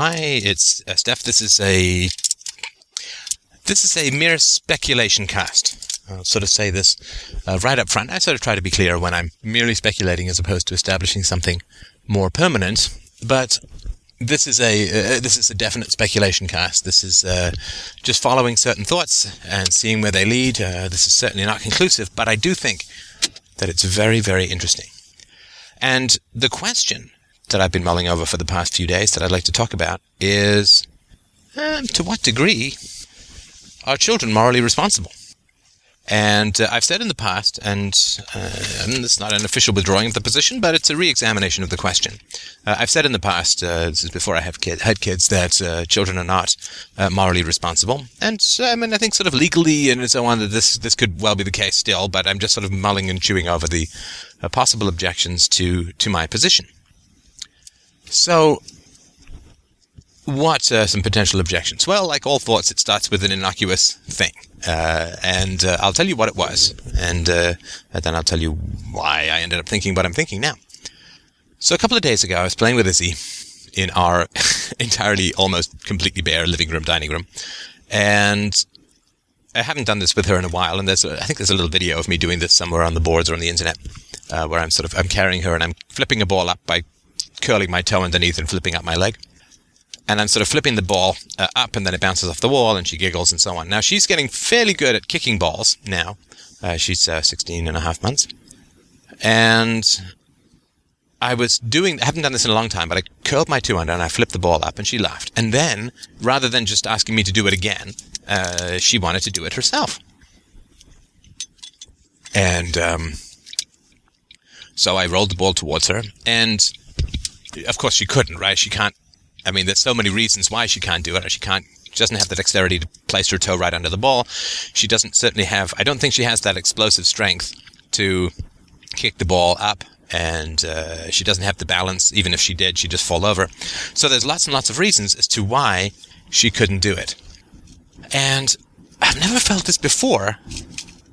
Hi, it's uh, Steph. This is a this is a mere speculation cast. I'll sort of say this uh, right up front. I sort of try to be clear when I'm merely speculating as opposed to establishing something more permanent. But this is a uh, this is a definite speculation cast. This is uh, just following certain thoughts and seeing where they lead. Uh, this is certainly not conclusive, but I do think that it's very very interesting. And the question that I've been mulling over for the past few days that I'd like to talk about is um, to what degree are children morally responsible? And uh, I've said in the past, and, uh, and it's not an official withdrawing of the position, but it's a re-examination of the question. Uh, I've said in the past, uh, this is before I have kid, had kids, that uh, children are not uh, morally responsible. And I mean, I think sort of legally and so on that this this could well be the case still, but I'm just sort of mulling and chewing over the possible objections to to my position. So what are some potential objections? Well, like all thoughts, it starts with an innocuous thing. Uh, and uh, I'll tell you what it was. And, uh, and, then I'll tell you why I ended up thinking what I'm thinking now. So a couple of days ago, I was playing with Izzy in our entirely, almost completely bare living room, dining room. And I haven't done this with her in a while. And there's, a, I think there's a little video of me doing this somewhere on the boards or on the internet, uh, where I'm sort of, I'm carrying her and I'm flipping a ball up by curling my toe underneath and flipping up my leg and I'm sort of flipping the ball uh, up, and then it bounces off the wall, and she giggles and so on. Now she's getting fairly good at kicking balls now. Uh, she's uh, 16 and a half months, and I was doing. I haven't done this in a long time, but I curled my toe under and I flipped the ball up, and she laughed. And then, rather than just asking me to do it again, uh, she wanted to do it herself. And um, so I rolled the ball towards her, and of course she couldn't. Right? She can't I mean, there's so many reasons why she can't do it. She can't. She doesn't have the dexterity to place her toe right under the ball. She doesn't certainly have. I don't think she has that explosive strength to kick the ball up, and uh, she doesn't have the balance. Even if she did, she'd just fall over. So there's lots and lots of reasons as to why she couldn't do it. And I've never felt this before,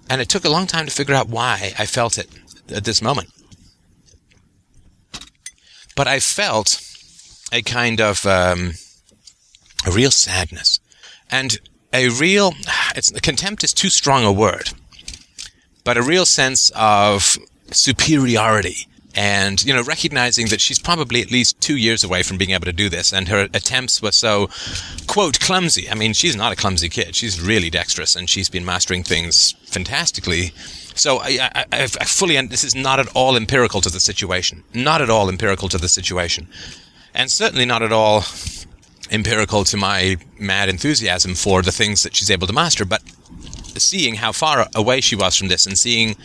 and it took a long time to figure out why I felt it at this moment. But I felt a kind of um, a real sadness and a real it's contempt is too strong a word but a real sense of superiority and you know recognizing that she's probably at least two years away from being able to do this and her attempts were so quote clumsy. I mean she's not a clumsy kid. She's really dexterous and she's been mastering things fantastically so I, I, I fully this is not at all empirical to the situation not at all empirical to the situation and certainly not at all empirical to my mad enthusiasm for the things that she's able to master, but seeing how far away she was from this and seeing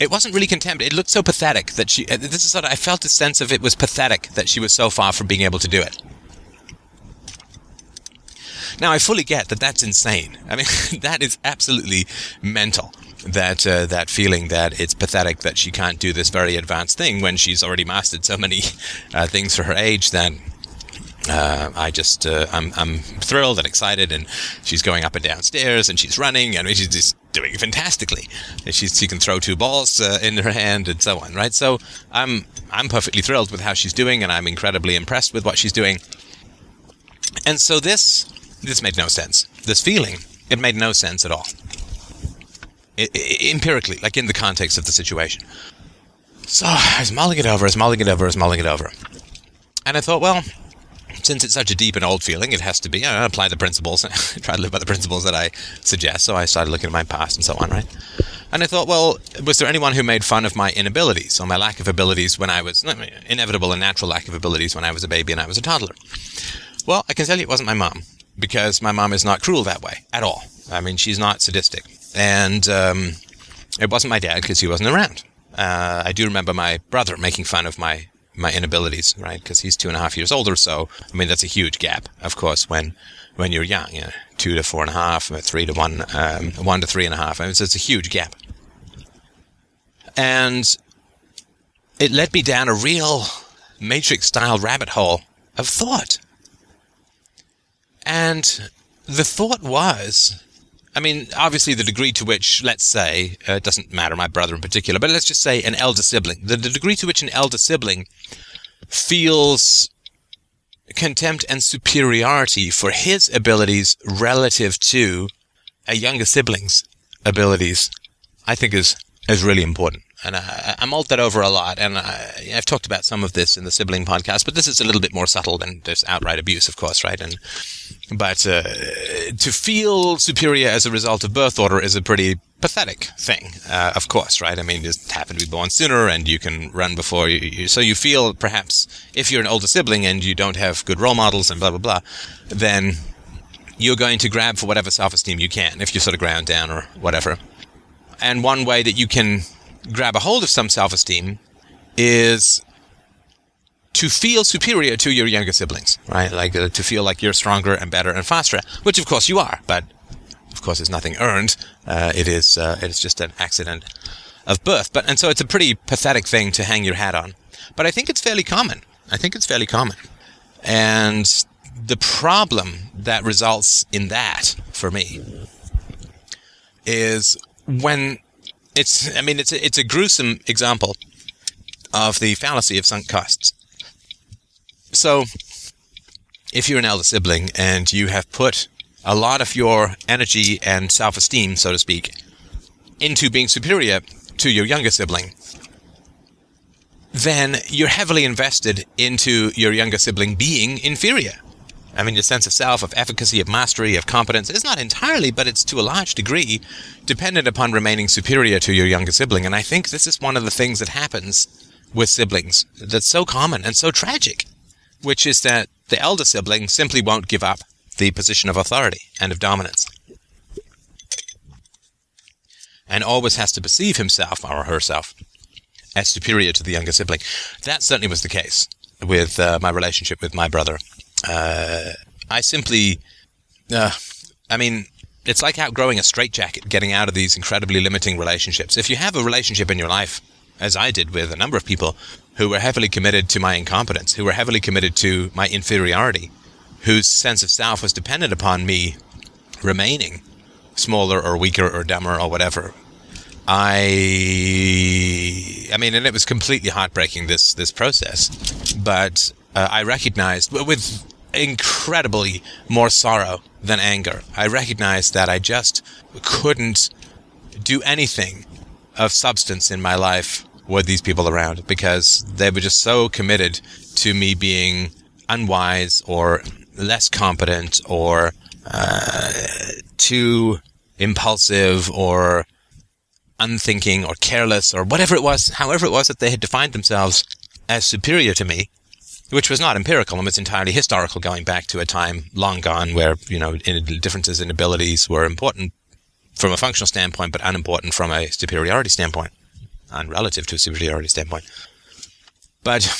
it wasn't really contempt. It looked so pathetic that she. Uh, this is sort of. I felt a sense of it was pathetic that she was so far from being able to do it. Now I fully get that that's insane. I mean, that is absolutely mental that uh, that feeling that it's pathetic that she can't do this very advanced thing when she's already mastered so many uh, things for her age. Then uh, I just uh, I'm I'm thrilled and excited, and she's going up and downstairs and she's running, and she's just doing fantastically. She's, she can throw two balls uh, in her hand, and so on. Right, so I'm I'm perfectly thrilled with how she's doing, and I'm incredibly impressed with what she's doing. And so this this made no sense. This feeling it made no sense at all. I, empirically, like in the context of the situation. So I was mulling it over, I was mulling it over, I was mulling it over. And I thought, well, since it's such a deep and old feeling, it has to be. I apply the principles, try to live by the principles that I suggest. So I started looking at my past and so on, right? And I thought, well, was there anyone who made fun of my inabilities or my lack of abilities when I was inevitable and natural lack of abilities when I was a baby and I was a toddler? Well, I can tell you it wasn't my mom because my mom is not cruel that way at all. I mean, she's not sadistic. And um, it wasn't my dad because he wasn't around. Uh, I do remember my brother making fun of my my inabilities, right? Because he's two and a half years older. So, I mean, that's a huge gap, of course, when when you're young, you know, two to four and a half, three to one, um, one to three and a half. I mean, it's a huge gap. And it led me down a real matrix style rabbit hole of thought. And the thought was I mean, obviously, the degree to which, let's say, uh, it doesn't matter, my brother in particular, but let's just say an elder sibling, the, the degree to which an elder sibling feels contempt and superiority for his abilities relative to a younger sibling's abilities, I think is is really important. And I, I mulled that over a lot, and I, have talked about some of this in the sibling podcast, but this is a little bit more subtle than just outright abuse, of course, right? And but uh, to feel superior as a result of birth order is a pretty pathetic thing, uh, of course, right? I mean, you just happen to be born sooner, and you can run before you, you. So you feel perhaps if you're an older sibling and you don't have good role models and blah blah blah, then you're going to grab for whatever self-esteem you can if you're sort of ground down or whatever. And one way that you can grab a hold of some self-esteem is to feel superior to your younger siblings, right? Like uh, to feel like you're stronger and better and faster, which of course you are, but of course it's nothing earned. Uh, it is uh, it is just an accident of birth. But and so it's a pretty pathetic thing to hang your hat on. But I think it's fairly common. I think it's fairly common. And the problem that results in that for me is when it's I mean it's a, it's a gruesome example of the fallacy of sunk costs. So if you're an elder sibling and you have put a lot of your energy and self-esteem, so to speak, into being superior to your younger sibling, then you're heavily invested into your younger sibling being inferior. I mean, your sense of self, of efficacy, of mastery, of competence is not entirely, but it's to a large degree dependent upon remaining superior to your younger sibling. And I think this is one of the things that happens with siblings that's so common and so tragic, which is that the elder sibling simply won't give up the position of authority and of dominance. And always has to perceive himself or herself as superior to the younger sibling. That certainly was the case with uh, my relationship with my brother uh, I simply, uh, I mean, it's like outgrowing a straitjacket, getting out of these incredibly limiting relationships. If you have a relationship in your life, as I did with a number of people who were heavily committed to my incompetence, who were heavily committed to my inferiority, whose sense of self was dependent upon me remaining smaller or weaker or dumber or whatever. I, I mean, and it was completely heartbreaking this this process, but uh, I recognized with incredibly more sorrow than anger. I recognized that I just couldn't do anything of substance in my life with these people around because they were just so committed to me being unwise or less competent or uh, too impulsive or unthinking or careless or whatever it was, however it was that they had defined themselves as superior to me which was not empirical and was entirely historical, going back to a time long gone where you know differences in abilities were important from a functional standpoint, but unimportant from a superiority standpoint, and relative to a superiority standpoint. But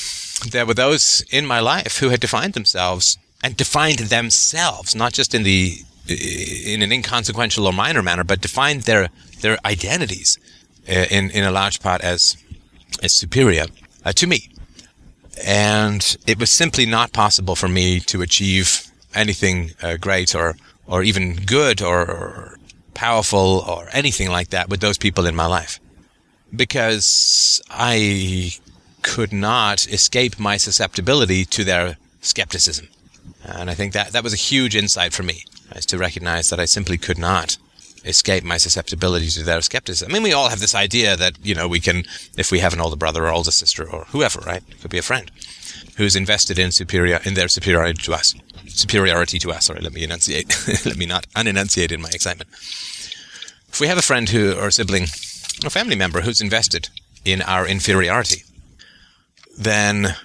there were those in my life who had defined themselves and defined themselves, not just in the in an inconsequential or minor manner, but defined their their identities uh, in in a large part as as superior uh, to me and it was simply not possible for me to achieve anything uh, great or or even good or, or, powerful or anything like that with those people in my life because I could not escape my susceptibility to their skepticism. And I think that that was a huge insight for me, is to recognize that I simply could not escape my susceptibility to their skepticism. I mean, we all have this idea that, you know, we can, if we have an older brother or older sister or whoever, right? Could be a friend who's invested in superior, in their superiority to us. Superiority to us. Sorry, let me enunciate. let me not unenunciate in my excitement. If we have a friend who, or a sibling, a family member who's invested in our inferiority, then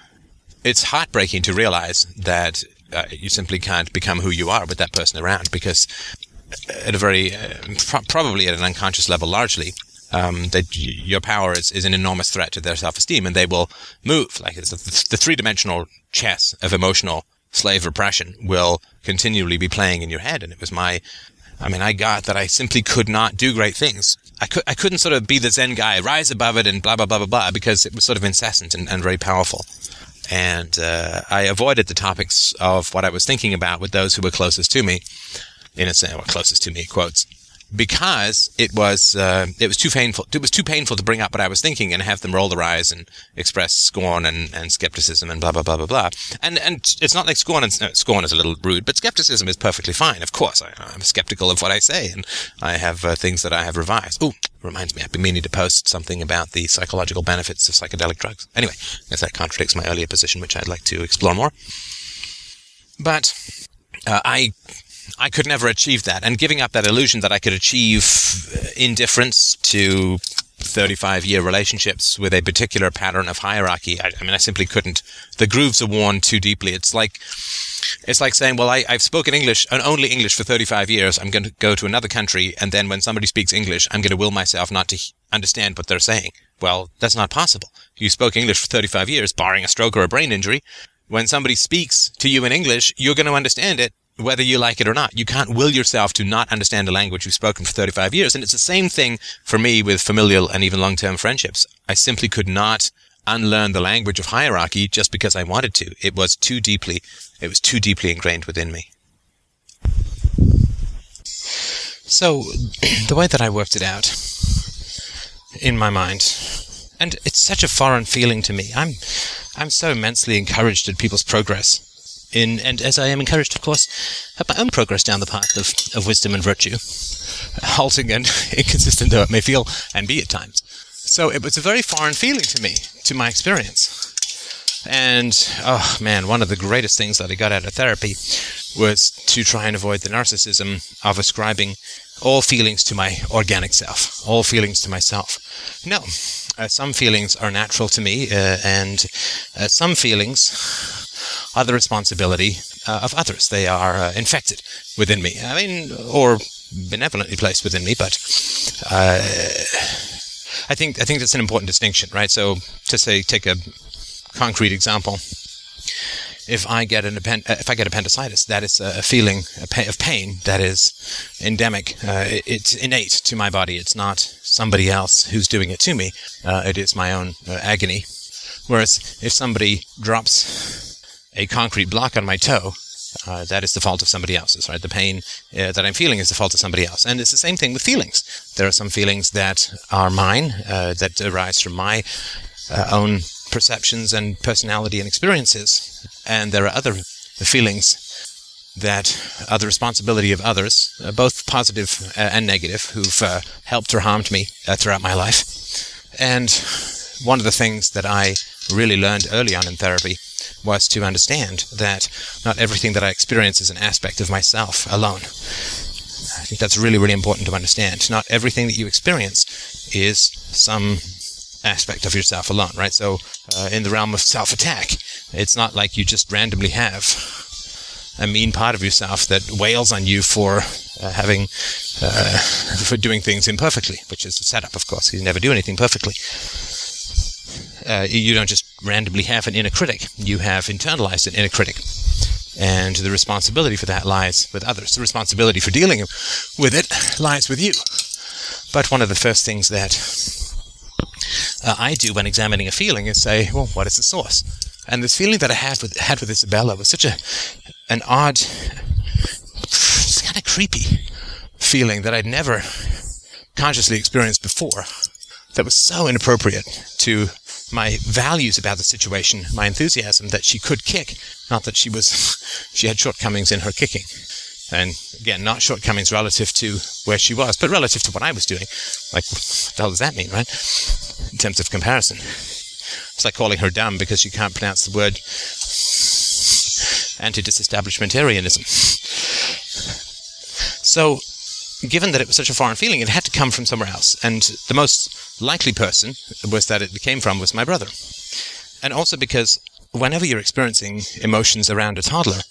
it's heartbreaking to realize that uh, you simply can't become who you are with that person around because at a very, uh, pro- probably at an unconscious level largely, um, that your power is, is an enormous threat to their self-esteem and they will move. Like the, the three-dimensional chess of emotional slave repression will continually be playing in your head. And it was my, I mean, I got that I simply could not do great things. I, could, I couldn't sort of be the Zen guy, rise above it and blah, blah, blah, blah, blah, because it was sort of incessant and, and very powerful. And uh, I avoided the topics of what I was thinking about with those who were closest to me in a sense, well, closest to me, quotes, because it was uh, it was too painful. It was too painful to bring up what I was thinking and have them roll their eyes and express scorn and, and skepticism and blah blah blah blah blah. And and it's not like scorn and scorn is a little rude, but skepticism is perfectly fine. Of course, I, am skeptical of what I say, and I have uh, things that I have revised. Oh, reminds me, I've been meaning to post something about the psychological benefits of psychedelic drugs. Anyway, as that contradicts my earlier position, which I'd like to explore more. But uh, I I could never achieve that. And giving up that illusion that I could achieve uh, indifference to 35 year relationships with a particular pattern of hierarchy, I, I, mean, I simply couldn't. The grooves are worn too deeply. It's like, it's like saying, well, I, I've spoken English and only English for 35 years. I'm going to go to another country. And then when somebody speaks English, I'm going to will myself not to understand what they're saying. Well, that's not possible. You spoke English for 35 years, barring a stroke or a brain injury. When somebody speaks to you in English, you're going to understand it whether you like it or not. You can't will yourself to not understand a language you've spoken for 35 years. And it's the same thing for me with familial and even long-term friendships. I simply could not unlearn the language of hierarchy just because I wanted to. It was too deeply, it was too deeply ingrained within me. So, the way that I worked it out in my mind, and it's such a foreign feeling to me. I'm, I'm so immensely encouraged at people's progress in, and as I am encouraged, of course, at my own progress down the path of, of wisdom and virtue, halting and inconsistent though it may feel and be at times. So it was a very foreign feeling to me, to my experience. And, oh man, one of the greatest things that I got out of therapy was to try and avoid the narcissism of ascribing all feelings to my organic self, all feelings to myself. No, uh, some feelings are natural to me, uh, and uh, some feelings are the responsibility uh, of others. They are uh, infected within me. I mean, or benevolently placed within me, but uh, I think I think that's an important distinction, right? So to say, take a concrete example. If I get an if I get appendicitis, that is a feeling of pain that is endemic. Uh, it's innate to my body. It's not somebody else who's doing it to me. Uh, it is my own uh, agony. Whereas if somebody drops a concrete block on my toe, uh, that is the fault of somebody else's, right? The pain uh, that I'm feeling is the fault of somebody else. And it's the same thing with feelings. There are some feelings that are mine, uh, that arise from my uh, own perceptions and personality and experiences. And there are other feelings that are the responsibility of others, uh, both uh, and negative, who've helped or harmed me throughout my life. And one of the things that I really learned early on in therapy was to understand that not everything that I experience is an aspect of myself alone. I think that's really, really important to understand. Not everything that you experience is some aspect of yourself alone, right? So, uh, in the realm of self attack, it's not like you just randomly have a mean part of yourself that wails on you for uh, having uh, for doing things imperfectly, which is a setup, of course. You never do anything perfectly uh, you don't just randomly have an inner critic. You have internalized an inner critic. And the responsibility for that lies with others. The responsibility for dealing with it lies with you. But one of the first things that uh, I do when examining a feeling is say, well, what is the source? And this feeling that I had with, had with Isabella was such a an odd, kind of creepy feeling that I'd never consciously experienced before. That was so inappropriate to my values about the situation, my enthusiasm that she could kick, not that she was, she had shortcomings in her kicking. And again, not shortcomings relative to where she was, but relative to what I was doing. Like, what the hell does that mean, right? In terms of comparison. It's like calling her dumb because she can't pronounce the word anti-disestablishmentarianism. So, given that it was such a foreign feeling, it had to come from somewhere else. And the most likely person was that it came from was my brother. And also because whenever you're experiencing emotions around a toddler,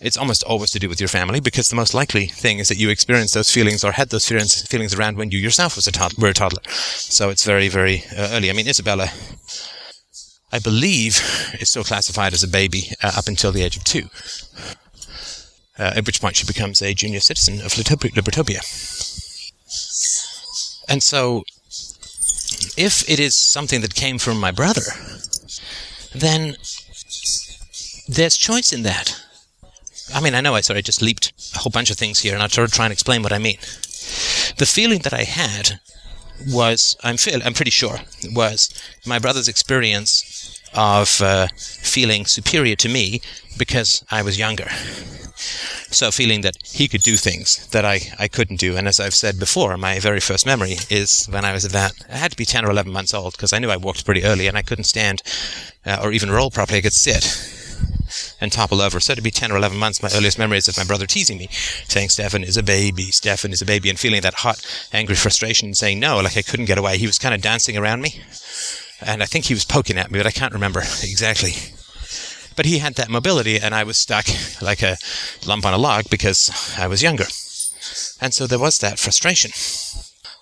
it's almost always to do with your family because the most likely thing is that you experienced those feelings or had those feelings around when you yourself was a tod- were a toddler. So it's very, very uh, early. I mean, Isabella, I believe, is still classified as a baby uh, up until the age of two uh, at which point she becomes a junior citizen of Libertopia. And so, if it is something that came from my brother, then there's choice in that. I mean, I know I sort of just leaped a whole bunch of things here, and I'll try and explain what I mean. the feeling that I had was, I'm feel, I'm pretty sure, was my brother's experience of uh, feeling superior to me because I was younger. So feeling that he could do things that I, I couldn't do. And as I've said before, my very first memory is when I was about, I had to be 10 or 11 months old because I knew I walked pretty early and I couldn't stand uh, or even roll properly. I could sit and topple over. So to be 10 or 11 months, my earliest memory is of my brother teasing me, saying, Stefan is a baby, Stefan is a baby, and feeling that hot, angry frustration saying no, like I couldn't get away. He was kind of dancing around me. And I think he was poking at me, but I can't remember exactly. But he had that mobility, and I was stuck like a lump on a log because I was younger. And so there was that frustration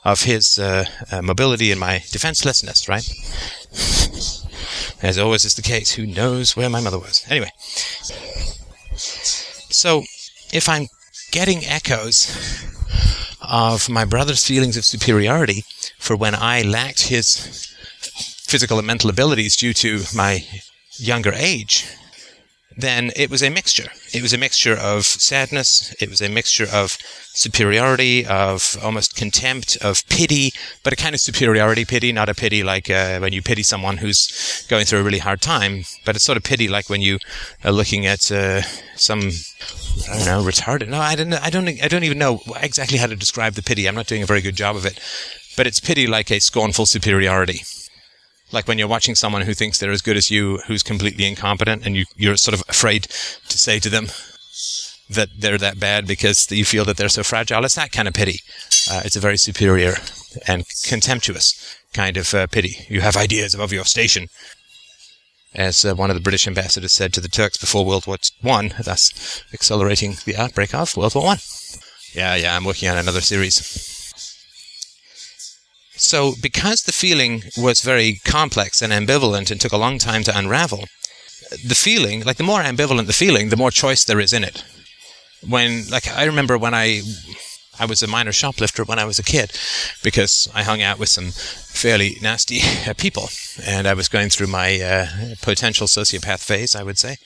of his uh, uh, mobility and my defenselessness, right? As always is the case, who knows where my mother was? Anyway. So, if I'm getting echoes of my brother's feelings of superiority for when I lacked his physical and mental abilities due to my younger age, then it was a mixture. It was a mixture of sadness, it was a mixture of superiority, of almost contempt, of pity, but a kind of superiority pity, not a pity like uh, when you pity someone who's going through a really hard time, but it's sort of pity like when you are looking at uh, some I don't know, retarded. No, I don't. I don't. I don't even know exactly how to describe the pity. I'm not doing a very good job of it, but it's pity like a scornful superiority like when you're watching someone who thinks they're as good as you, who's completely incompetent, and you, you're sort of afraid to say to them that they're that bad because you feel that they're so fragile. It's that kind of pity. Uh, it's a very superior and contemptuous kind of uh, pity. You have ideas above your station. As uh, one of the British ambassadors said to the Turks before World War One, thus accelerating the outbreak of World War One. Yeah, yeah, I'm working on another series. So, because the feeling was very complex and ambivalent and took a long time to unravel, the feeling, like the more ambivalent the feeling, the more choice there is in it. When, like, I remember when I, I was a minor shoplifter when I was a kid, because I hung out with some fairly nasty people, and I was going through my uh, potential sociopath phase, I would say.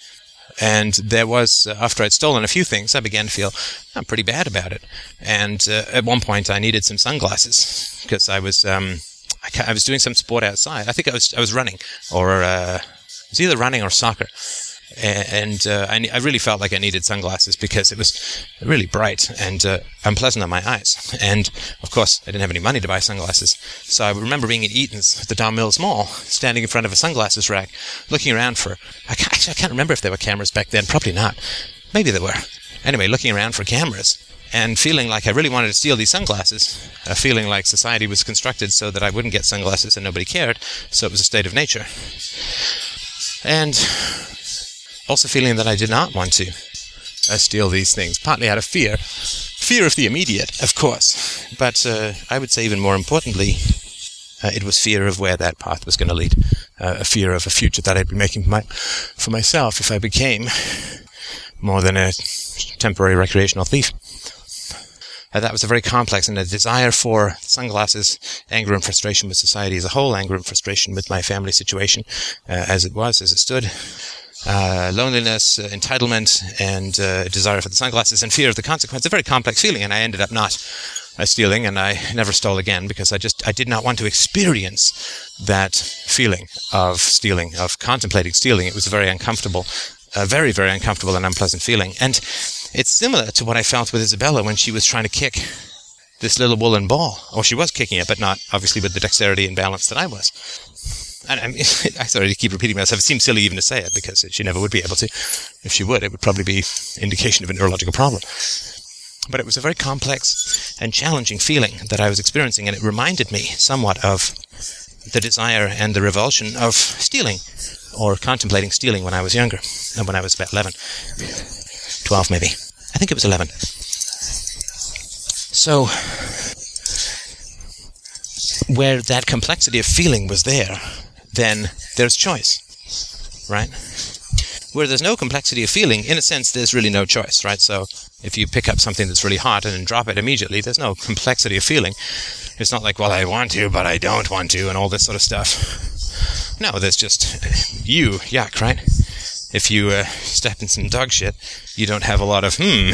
And there was, uh, after I'd stolen a few things, I began to feel I'm pretty bad about it. And uh, at one point, I needed some sunglasses because I was um, I, I, was doing some sport outside. I think I was I was running or uh, it was either running or soccer and uh, I, I, really felt like I needed sunglasses because it was really bright and uh, unpleasant on my eyes. And of course, I didn't have any money to buy sunglasses. So I remember being at Eaton's at the Don Mills Mall, standing in front of a sunglasses rack, looking around for. I can't, actually, I can't remember if there were cameras back then. Probably not. Maybe there were. Anyway, looking around for cameras and feeling like I really wanted to steal these sunglasses, uh, feeling like society was constructed so that I wouldn't get sunglasses and nobody cared, so it was a state of nature. And also feeling that I did not want to uh, steal these things, partly out of fear. Fear of the immediate, of course, but uh, I would say even more importantly, uh, it was fear of where that path was going to lead, uh, a fear of a future that I'd be making for, my, for myself if I became more than a temporary recreational thief. Uh, that was a very complex and a desire for sunglasses, anger and frustration with society as a whole, anger and frustration with my family situation uh, as it was, as it stood, uh, loneliness, uh, entitlement, and uh, desire for the sunglasses, and fear of the consequence. A very complex feeling, and I ended up not uh, stealing, and I never stole again because I just I did not want to experience that feeling of stealing, of contemplating stealing. It was a very uncomfortable, a very very uncomfortable and unpleasant feeling, and it's similar to what I felt with Isabella when she was trying to kick this little woolen ball. Or she was kicking it, but not obviously with the dexterity and balance that I was and I mean, I sorry to keep repeating myself. It seems silly even to say it because she never would be able to. If she would, it would probably be indication of a neurological problem. But it was a very complex and challenging feeling that I was experiencing, and it reminded me somewhat of the desire and the revulsion of stealing or contemplating stealing when I was younger, and when I was about 11, 12 maybe. I think it was 11. So, where that complexity of feeling was there, then there's choice, right? Where there's no complexity of feeling, in a sense, there's really no choice, right? So if you pick up something that's really hot and then drop it immediately, there's no complexity of feeling. It's not like, well, I want to, but I don't want to, and all this sort of stuff. No, there's just you, yuck, right? if you uh, step in some dog shit, you don't have a lot of, hmm,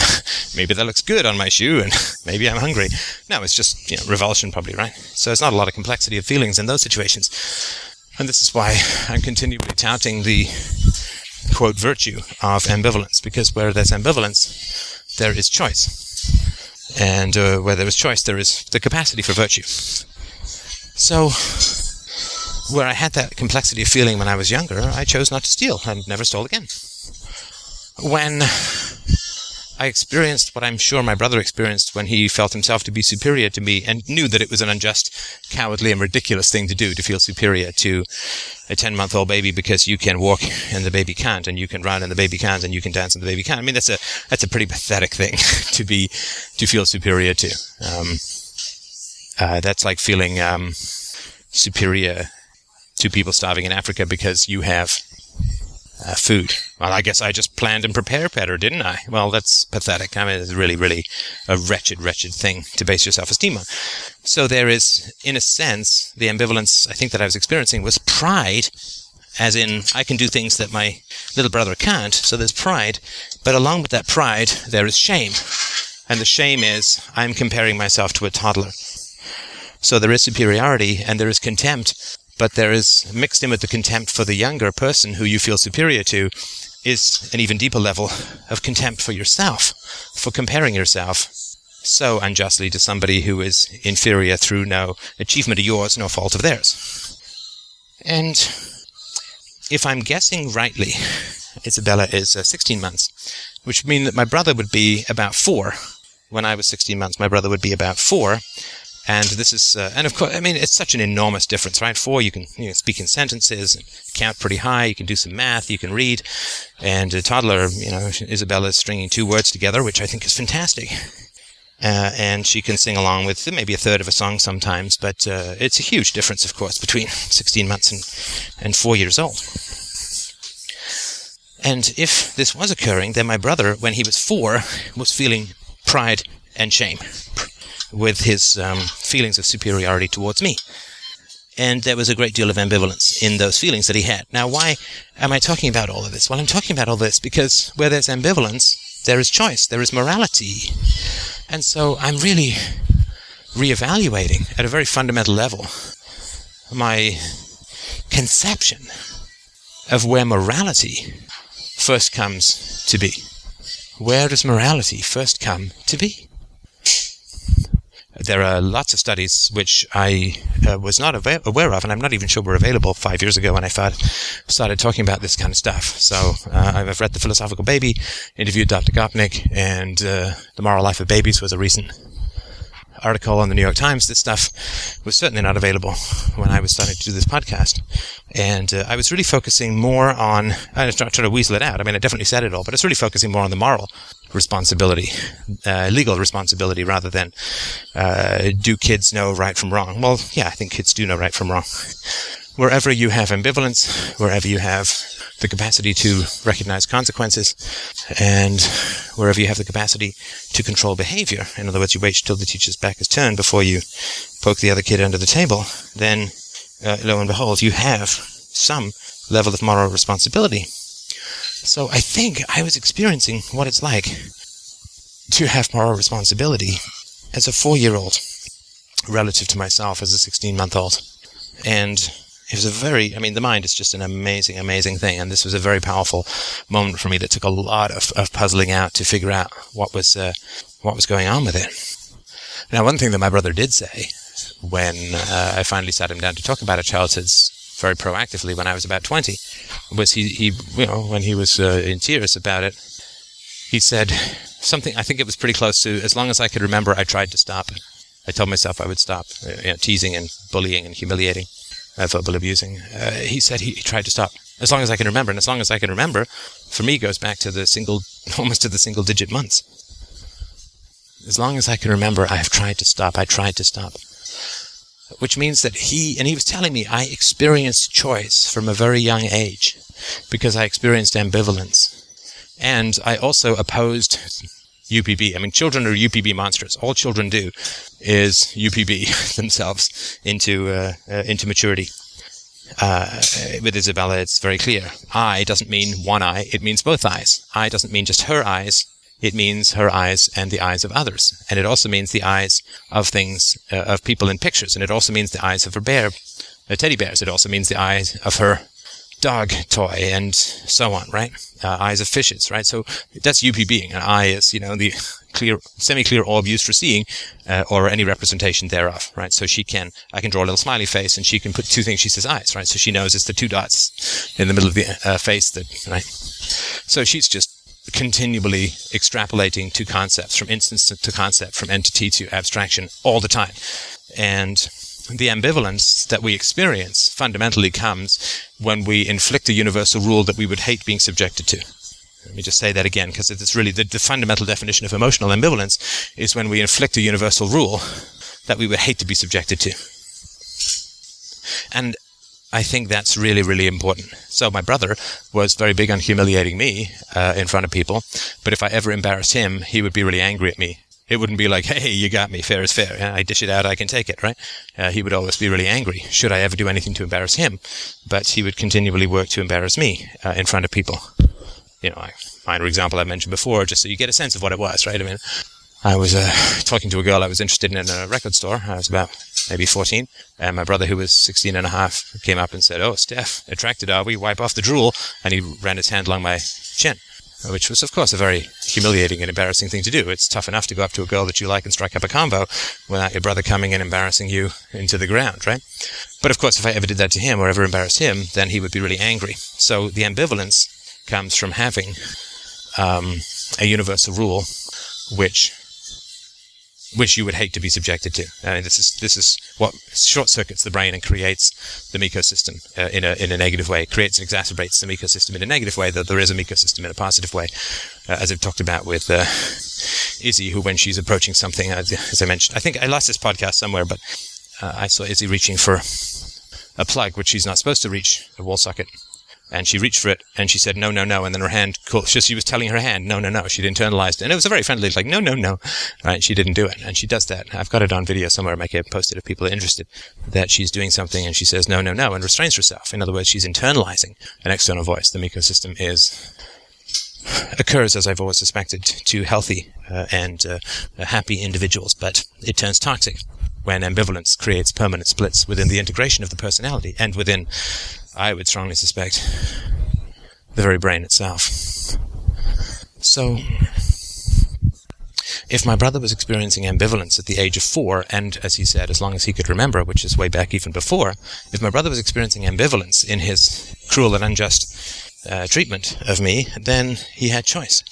maybe that looks good on my shoe and maybe I'm hungry. No, it's just you know, revulsion, probably, right? So it's not a lot of complexity of feelings in those situations. And this is why I'm continually touting the quote virtue of ambivalence, because where there's ambivalence, there is choice. And uh, where there is choice, there is the capacity for virtue. So, where I had that complexity of feeling when I was younger, I chose not to steal and never stole again. When I experienced what I'm sure my brother experienced when he felt himself to be superior to me and knew that it was an unjust, cowardly, and ridiculous thing to do to feel superior to a 10 month old baby because you can walk and the baby can't, and you can run and the baby can't, and you can dance and the baby can't. I mean, that's a, that's a pretty pathetic thing to be, to feel superior to. Um, uh, that's like feeling, um, superior to people starving in Africa because you have uh, food. Well, I guess I just planned and prepared better, didn't I? Well, that's pathetic. I mean, it's really, really a wretched, wretched thing to base your self-esteem on. So there is, in a sense, the ambivalence I think that I was experiencing was pride, as in I can do things that my little brother can't. So there's pride, but along with that pride, there is shame, and the shame is I'm comparing myself to a toddler. So there is superiority and there is contempt but there is mixed in with the contempt for the younger person who you feel superior to is an even deeper level of contempt for yourself, for comparing yourself so unjustly to somebody who is inferior through no achievement of yours, no fault of theirs. And if I'm guessing rightly, Isabella is uh, 16 months, which would mean that my brother would be about four. When I was 16 months, my brother would be about four. And this is, uh, and of course, I mean, it's such an enormous difference, right? Four, you can you know, speak in sentences, count pretty high, you can do some math, you can read. And a toddler, you know, Isabella is stringing two words together, which I think is fantastic. Uh, and she can sing along with maybe a third of a song sometimes, but uh, it's a huge difference, of course, between 16 months and, and four years old. And if this was occurring, then my brother, when he was four, was feeling pride and shame with his um, feelings of superiority towards me. And there was a great deal of ambivalence in those feelings that he had. Now, why am I talking about all of this? Well, I'm talking about all this because where there's ambivalence, there is choice, there is morality. And so I'm really reevaluating at a very fundamental level my conception of where morality first comes to be. Where does morality first come to be? There are lots of studies which I uh, was not aware of, and I'm not even sure were available five years ago when I started talking about this kind of stuff. So uh, I've read The Philosophical Baby, interviewed Dr. Gopnik, and uh, The Moral Life of Babies was a recent article on the New York Times. This stuff was certainly not available when I was starting to do this podcast. And uh, I was really focusing more on, I was trying to weasel it out. I mean, I definitely said it all, but it's really focusing more on the moral responsibility, uh, legal responsibility, rather than uh, do kids know right from wrong? Well, yeah, I think kids do know right from wrong. Wherever you have ambivalence, wherever you have the capacity to recognize consequences, and wherever you have the capacity to control behavior, in other words, you wait till the teacher's back is turned before you poke the other kid under the table, then uh, lo and behold, you have some level of moral responsibility so I think I was experiencing what it's like to have moral responsibility as a four year old relative to myself as a 16 month old. And it was a very, I mean, the mind is just an amazing, amazing thing. And this was a very powerful moment for me that took a lot of, of puzzling out to figure out what was, uh, what was going on with it. Now, one thing that my brother did say when uh, I finally sat him down to talk about it, childhood's very proactively when I was about 20 was he, he you know, when he was uh, in tears about it, he said something, I think it was pretty close to, as long as I could remember, I tried to stop. I told myself I would stop uh, you know, teasing and bullying and humiliating, uh, verbal abusing. Uh, he said he, he tried to stop as long as I can remember. And as long as I can remember, for me, goes back to the single, almost to the single digit months. As long as I can remember, I have tried to stop. I tried to stop which means that he, and he was telling me, I experienced choice from a very young age because I experienced ambivalence. And I also opposed UPB. I mean, children are UPB monsters. All children do is UPB themselves into, uh, uh, into maturity. uh, with Isabella, it's very clear. Eye doesn't mean one eye, it means both eyes. Eye doesn't mean just her eyes, it means her eyes and the eyes of others. And it also means the eyes of things, uh, of people in pictures. And it also means the eyes of her bear, uh, teddy bears. It also means the eyes of her dog toy and so on, right? Uh, eyes of fishes, right? So that's UP being. An eye is, you know, the clear, semi-clear orb used for seeing, uh, or any representation thereof, right? So she can, I can draw a little smiley face, and she can put two things she says eyes, right? So she knows it's the two dots in the middle of the uh, face that, right? So she's just continually extrapolating to concepts, from instance to, concept, from entity to abstraction, all the time, and the ambivalence that we experience fundamentally comes when we inflict a universal rule that we would hate being subjected to. Let me just say that again, because it's really the, the, fundamental definition of emotional ambivalence is when we inflict a universal rule that we would hate to be subjected to. And I think that's really, really important. So my brother was very big on humiliating me uh, in front of people, but if I ever embarrassed him, he would be really angry at me it wouldn't be like, hey, you got me, fair is fair. I dish it out, I can take it, right? Uh, he would always be really angry, should I ever do anything to embarrass him. But he would continually work to embarrass me uh, in front of people. You know, I, minor example I mentioned before, just so you get a sense of what it was, right? I mean, I was uh, talking to a girl I was interested in in a record store. I was about maybe 14. And my brother, who was 16 and a half, came up and said, Oh, Steph, attracted are we? Wipe off the drool. And he ran his hand along my chin which was, of course, a very humiliating and embarrassing thing to do. It's tough enough to go up to a girl that you like and strike up a convo without your brother coming and embarrassing you into the ground, right? But of course, if I ever did that to him or ever embarrassed him, then he would be really angry. So the ambivalence comes from having um, a universal rule which which you would hate to be subjected to. I mean, this is this is what short circuits the brain and creates the ecosystem uh, in a in a negative way. It creates and exacerbates the ecosystem in a negative way. Though there is a ecosystem in a positive way, uh, as I've talked about with uh, Izzy, who when she's approaching something, uh, as I mentioned, I think I lost this podcast somewhere, but uh, I saw Izzy reaching for a plug which she's not supposed to reach, a wall socket, and she reached for it and she said no no no and then her hand just she was telling her hand no no no she'd internalized it. and it was a very friendly like no no no right she didn't do it and she does that i've got it on video somewhere i might get posted if people are interested that she's doing something and she says no no no and restrains herself in other words she's internalizing an external voice the Miko system is occurs as i've always suspected to healthy uh, and uh, happy individuals but it turns toxic when ambivalence creates permanent splits within the integration of the personality and within I would strongly suspect, the very brain itself. So, if my brother was experiencing ambivalence at the age of four, and as he said, as long as he could remember, which is way back even before, if my brother was experiencing ambivalence in his cruel and unjust uh, treatment of me, then he had choice.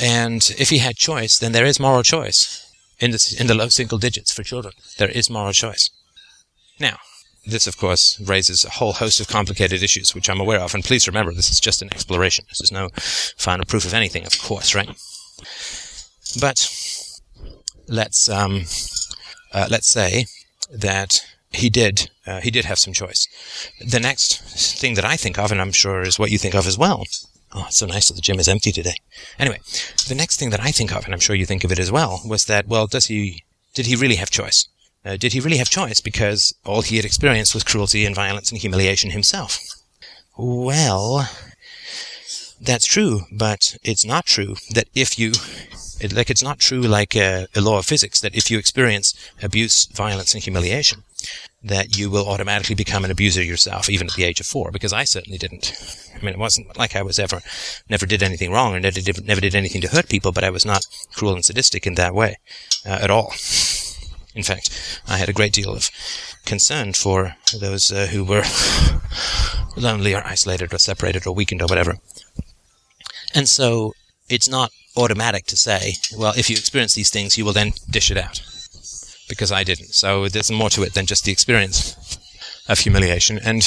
And if he had choice, then there is moral choice in the, in the low single digits for children. There is moral choice. Now, this, of course, raises a whole host of complicated issues, which I'm aware of. And please remember, this is just an exploration. This is no final proof of anything, of course, right? But let's um, uh, let's say that he did uh, he did have some choice. The next thing that I think of, and I'm sure is what you think of as well. Oh, it's so nice that the gym is empty today. Anyway, the next thing that I think of, and I'm sure you think of it as well, was that well, does he did he really have choice? Uh, did he really have choice because all he had experienced was cruelty and violence and humiliation himself? Well, that's true, but it's not true that if you, like, it's not true like a, a, law of physics that if you experience abuse, violence, and humiliation, that you will automatically become an abuser yourself, even at the age of four, because I certainly didn't. I mean, it wasn't like I was ever, never did anything wrong or never did, never did anything to hurt people, but I was not cruel and sadistic in that way uh, at all. In fact, I had a great deal of concern for those uh, who were lonely or isolated or separated or weakened or whatever. And so it's not automatic to say, well, if you experience these things, you will then dish it out. Because I didn't. So there's more to it than just the experience of humiliation. And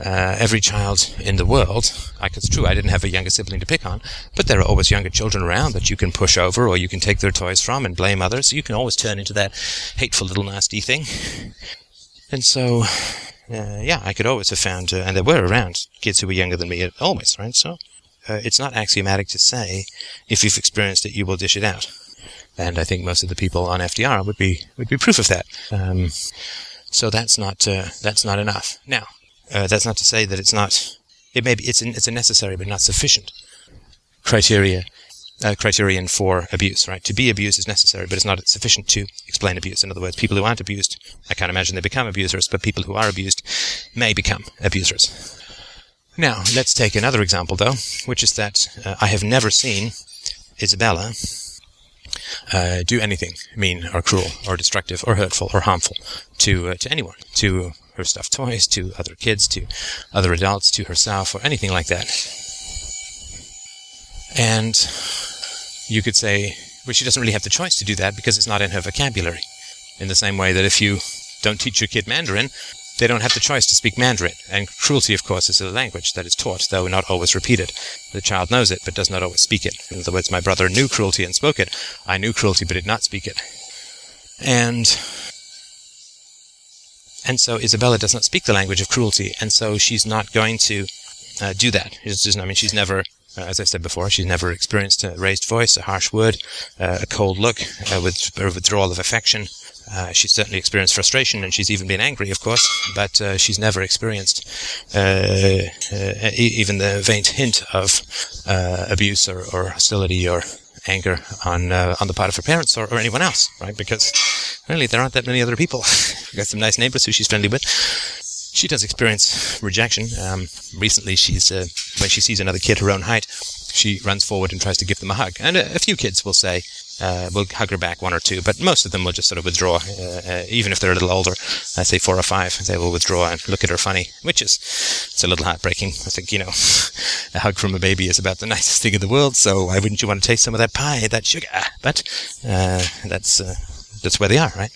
uh, every child in the world. Like it's true, I didn't have a younger sibling to pick on, but there are always younger children around that you can push over or you can take their toys from and blame others. You can always turn into that hateful little nasty thing. And so, uh, yeah, I could always have found, uh, and there were around kids who were younger than me, always, right? So uh, it's not axiomatic to say if you've experienced it, you will dish it out. And I think most of the people on FDR would be would be proof of that. Um, So that's not uh, that's not enough. Now, uh, that's not to say that it's not. It may be it's it's a necessary but not sufficient criteria uh, criterion for abuse. Right, to be abused is necessary, but it's not sufficient to explain abuse. In other words, people who aren't abused, I can't imagine they become abusers, but people who are abused may become abusers. Now, let's take another example, though, which is that uh, I have never seen Isabella uh, do anything mean or cruel or destructive or hurtful or harmful to uh, to anyone, to her stuffed toys, to other kids, to other adults, to herself, or anything like that. And you could say, well, she doesn't really have the choice to do that because it's not in her vocabulary. In the same way that if you don't teach your kid Mandarin, they don't have the choice to speak Mandarin, and cruelty, of course, is a language that is taught, though not always repeated. The child knows it, but does not always speak it. In other words, my brother knew cruelty and spoke it. I knew cruelty, but did not speak it. And and so Isabella does not speak the language of cruelty, and so she's not going to uh, do that. I mean, she's never, uh, as I said before, she's never experienced a raised voice, a harsh word, uh, a cold look, uh, with a withdrawal of affection, uh, she's certainly experienced frustration, and she's even been angry, of course, but uh, she's never experienced even the faint hint of abuse or, or, hostility or anger on uh, on the part of her parents or, or, anyone else, right? Because really, there aren't that many other people. We've got some nice neighbors who she's friendly with. She does experience rejection. Um, recently, she's when she sees another kid her own height, she runs forward and tries to give them a hug. And a, a few kids will say, uh, hug her back one or two, but most of them will just sort of withdraw, uh, uh, even if they're a little older. I say four or five, they will withdraw and look at her funny, which is it's a little heartbreaking. I think you know, a hug from a baby is about the nicest thing in the world. So why wouldn't you want to taste some of that pie, that sugar? But uh, that's uh, that's where they are, right?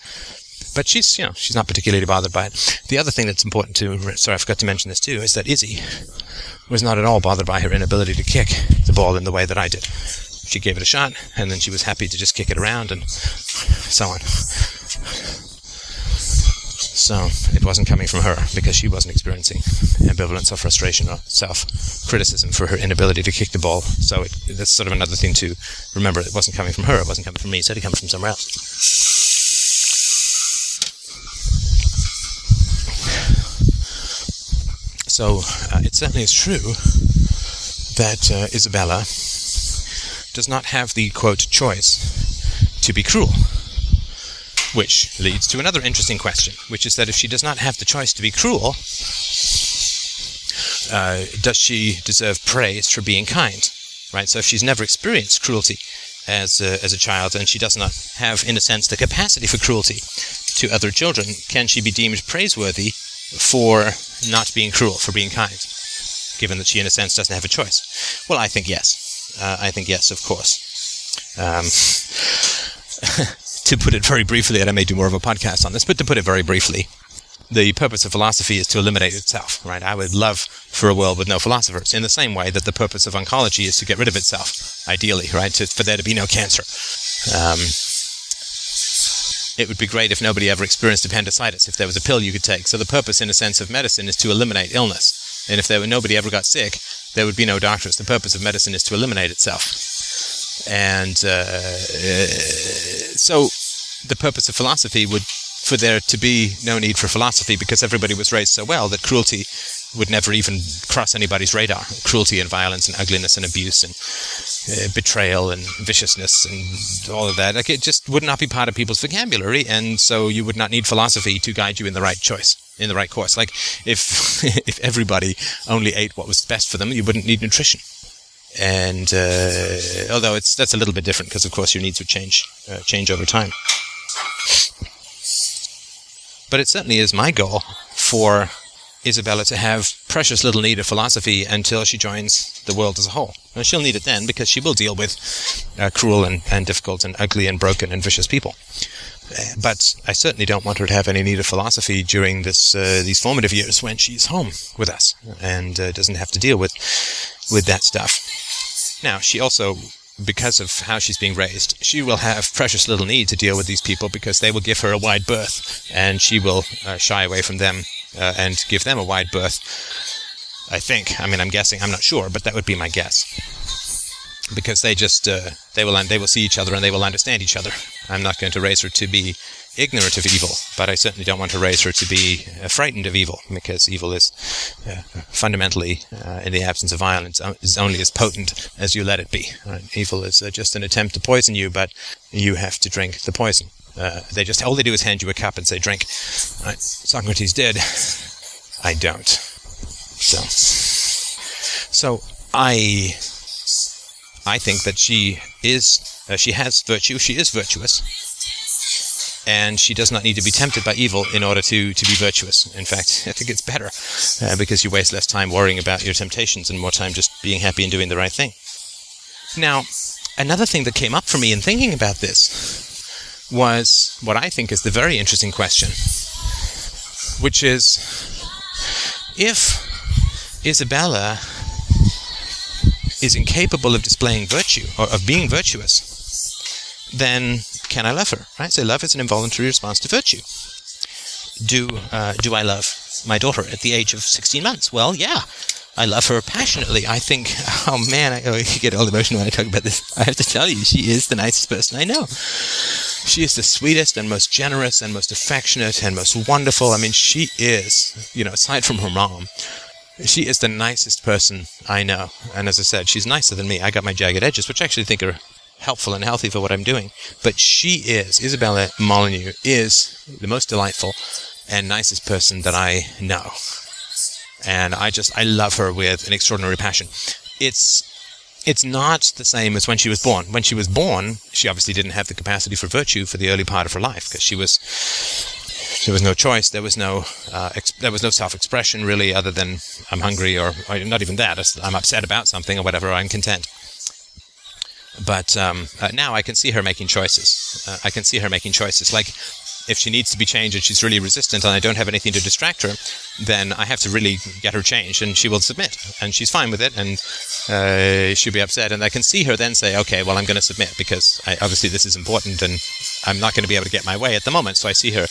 But she's you know she's not particularly bothered by it. The other thing that's important to sorry I forgot to mention this too is that Izzy was not at all bothered by her inability to kick the ball in the way that I did she gave it a shot, and then she was happy to just kick it around and so on. So it wasn't coming from her because she wasn't experiencing ambivalence or frustration or self-criticism for her inability to kick the ball. So it, that's sort of another thing to remember. It wasn't coming from her. It wasn't coming from me. It said it came from somewhere else. So uh, it certainly is true that uh, Isabella does not have the quote choice to be cruel. Which leads to another interesting question, which is that if she does not have the choice to be cruel, uh, does she deserve praise for being kind? Right. So if she's never experienced cruelty as a, as a child, and she does not have, in a sense, the capacity for cruelty to other children, can she be deemed praiseworthy for not being cruel, for being kind? Given that she, in a sense, doesn't have a choice. Well, I think yes. Uh, I think yes, of course. Um, to put it very briefly, and I may do more of a podcast on this, but to put it very briefly, the purpose of philosophy is to eliminate itself, right? I would love for a world with no philosophers, in the same way that the purpose of oncology is to get rid of itself, ideally, right? To, for there to be no cancer. Um, it would be great if nobody ever experienced appendicitis, if there was a pill you could take. So the purpose, in a sense, of medicine is to eliminate illness. And if there were nobody ever got sick, there would be no doctors. The purpose of medicine is to eliminate itself. And uh, so the purpose of philosophy would for there to be no need for philosophy because everybody was raised so well that cruelty would never even cross anybody's radar. Cruelty and violence and ugliness and abuse and uh, betrayal and viciousness and all of that. Like it just would not be part of people's vocabulary, and so you would not need philosophy to guide you in the right choice, in the right course. Like if if everybody only ate what was best for them, you wouldn't need nutrition. And uh, although it's that's a little bit different because of course your needs would change uh, change over time. But it certainly is my goal for Isabella to have precious little need of philosophy until she joins the world as a whole. And she'll need it then because she will deal with uh, cruel and, and difficult and ugly and broken and vicious people. Uh, but I certainly don't want her to have any need of philosophy during this uh, these formative years when she's home with us and uh, doesn't have to deal with with that stuff. Now she also because of how she's being raised, she will have precious little need to deal with these people because they will give her a wide berth and she will uh, shy away from them uh, and give them a wide berth. I think. I mean, I'm guessing. I'm not sure, but that would be my guess. because they just uh, they will they will see each other and they will understand each other. I'm not going to raise her to be ignorant of evil, but I certainly don't want to raise her to be uh, frightened of evil because evil is uh, fundamentally, uh, in the absence of violence, uh, is only as potent as you let it be. Right? Evil is uh, just an attempt to poison you, but you have to drink the poison. they just all they do is hand you a cup and say drink. Right? Socrates did. I don't. So, so I I think that she is, uh, she has virtue, she is virtuous, and she does not need to be tempted by evil in order to, to be virtuous. In fact, I think it's better uh, because you waste less time worrying about your temptations and more time just being happy and doing the right thing. Now, another thing that came up for me in thinking about this was what I think is the very interesting question, which is if Isabella is incapable of displaying virtue or of being virtuous, then can I love her? Right. So love is an involuntary response to virtue. Do uh, do I love my daughter at the age of 16 months? Well, yeah. I love her passionately. I think, oh man, I, oh, get all emotional when I talk about this. I have to tell you, she is the nicest person I know. She is the sweetest and most generous and most affectionate and most wonderful. I mean, she is, you know, aside from her mom, she is the nicest person I know. And as I said, she's nicer than me. I got my jagged edges, which I actually think are helpful and healthy for what I'm doing. But she is, Isabella Molyneux, is the most delightful and nicest person that I know. And I just, I love her with an extraordinary passion. It's, it's not the same as when she was born. When she was born, she obviously didn't have the capacity for virtue for the early part of her life because she was there was no choice. There was no uh, there was no self-expression really, other than I'm hungry or, or, not even that. I'm upset about something or whatever. I'm content. But um, uh, now I can see her making choices. Uh, I can see her making choices. Like if she needs to be changed and she's really resistant and I don't have anything to distract her, then I have to really get her changed and she will submit and she's fine with it and uh, she'll be upset and I can see her then say, okay, well I'm going to submit because I, obviously this is important and I'm not going to be able to get my way at the moment. So I see her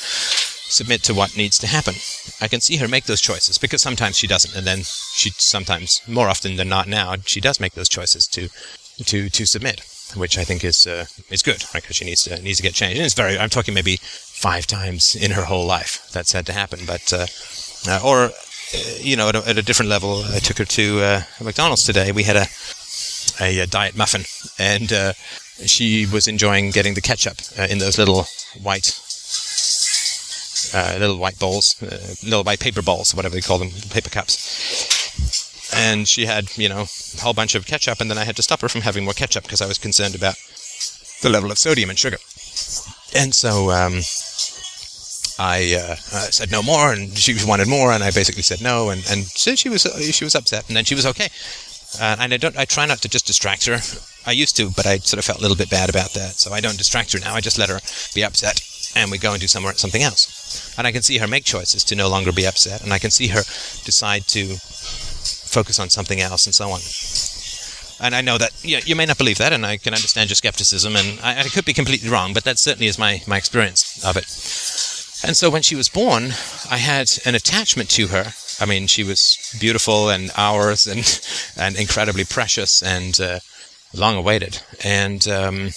submit to what needs to happen. I can see her make those choices because sometimes she doesn't, and then she sometimes, more often than not now, she does make those choices to to to submit, which I think is uh, is good, right? Because she needs to needs to get changed. And it's very. I'm talking maybe five times in her whole life that's had to happen, but uh, uh, or uh, you know, at a, at a, different level, I took her to uh, McDonald's today. We had a a, diet muffin, and she was enjoying getting the ketchup in those little white uh, little white bowls, uh, little white paper balls, whatever they call them, paper cups. And she had, you know, a whole bunch of ketchup, and then I had to stop her from having more ketchup because I was concerned about the level of sodium and sugar. And so um, I uh, said no more, and she wanted more, and I basically said no, and and so she was she was upset, and then she was okay. Uh, and I don't I try not to just distract her. I used to, but I sort of felt a little bit bad about that, so I don't distract her now. I just let her be upset and we go and do somewhere something else. And I can see her make choices to no longer be upset, and I can see her decide to focus on something else, and so on. And I know that yeah, you may not believe that, and I can understand your skepticism, and I, I could be completely wrong, but that certainly is my, my experience of it. And so when she was born, I had an attachment to her. I mean, she was beautiful and ours, and and incredibly precious and uh, long awaited. And um,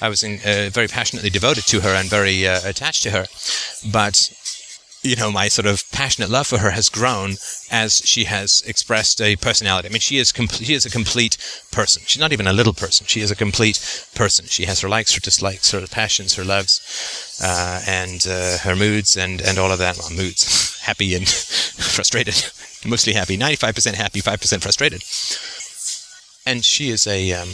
I was in, uh, very passionately devoted to her and very uh, attached to her. But you know, my sort of passionate love for her has grown as she has expressed a personality. I mean, she is com- she is a complete person. She's not even a little person. She is a complete person. She has her likes, her dislikes, her passions, her loves, uh, and uh, her moods, and and all of that. Well, moods, happy and frustrated, mostly happy. Ninety-five percent happy, five percent frustrated. And she is a um,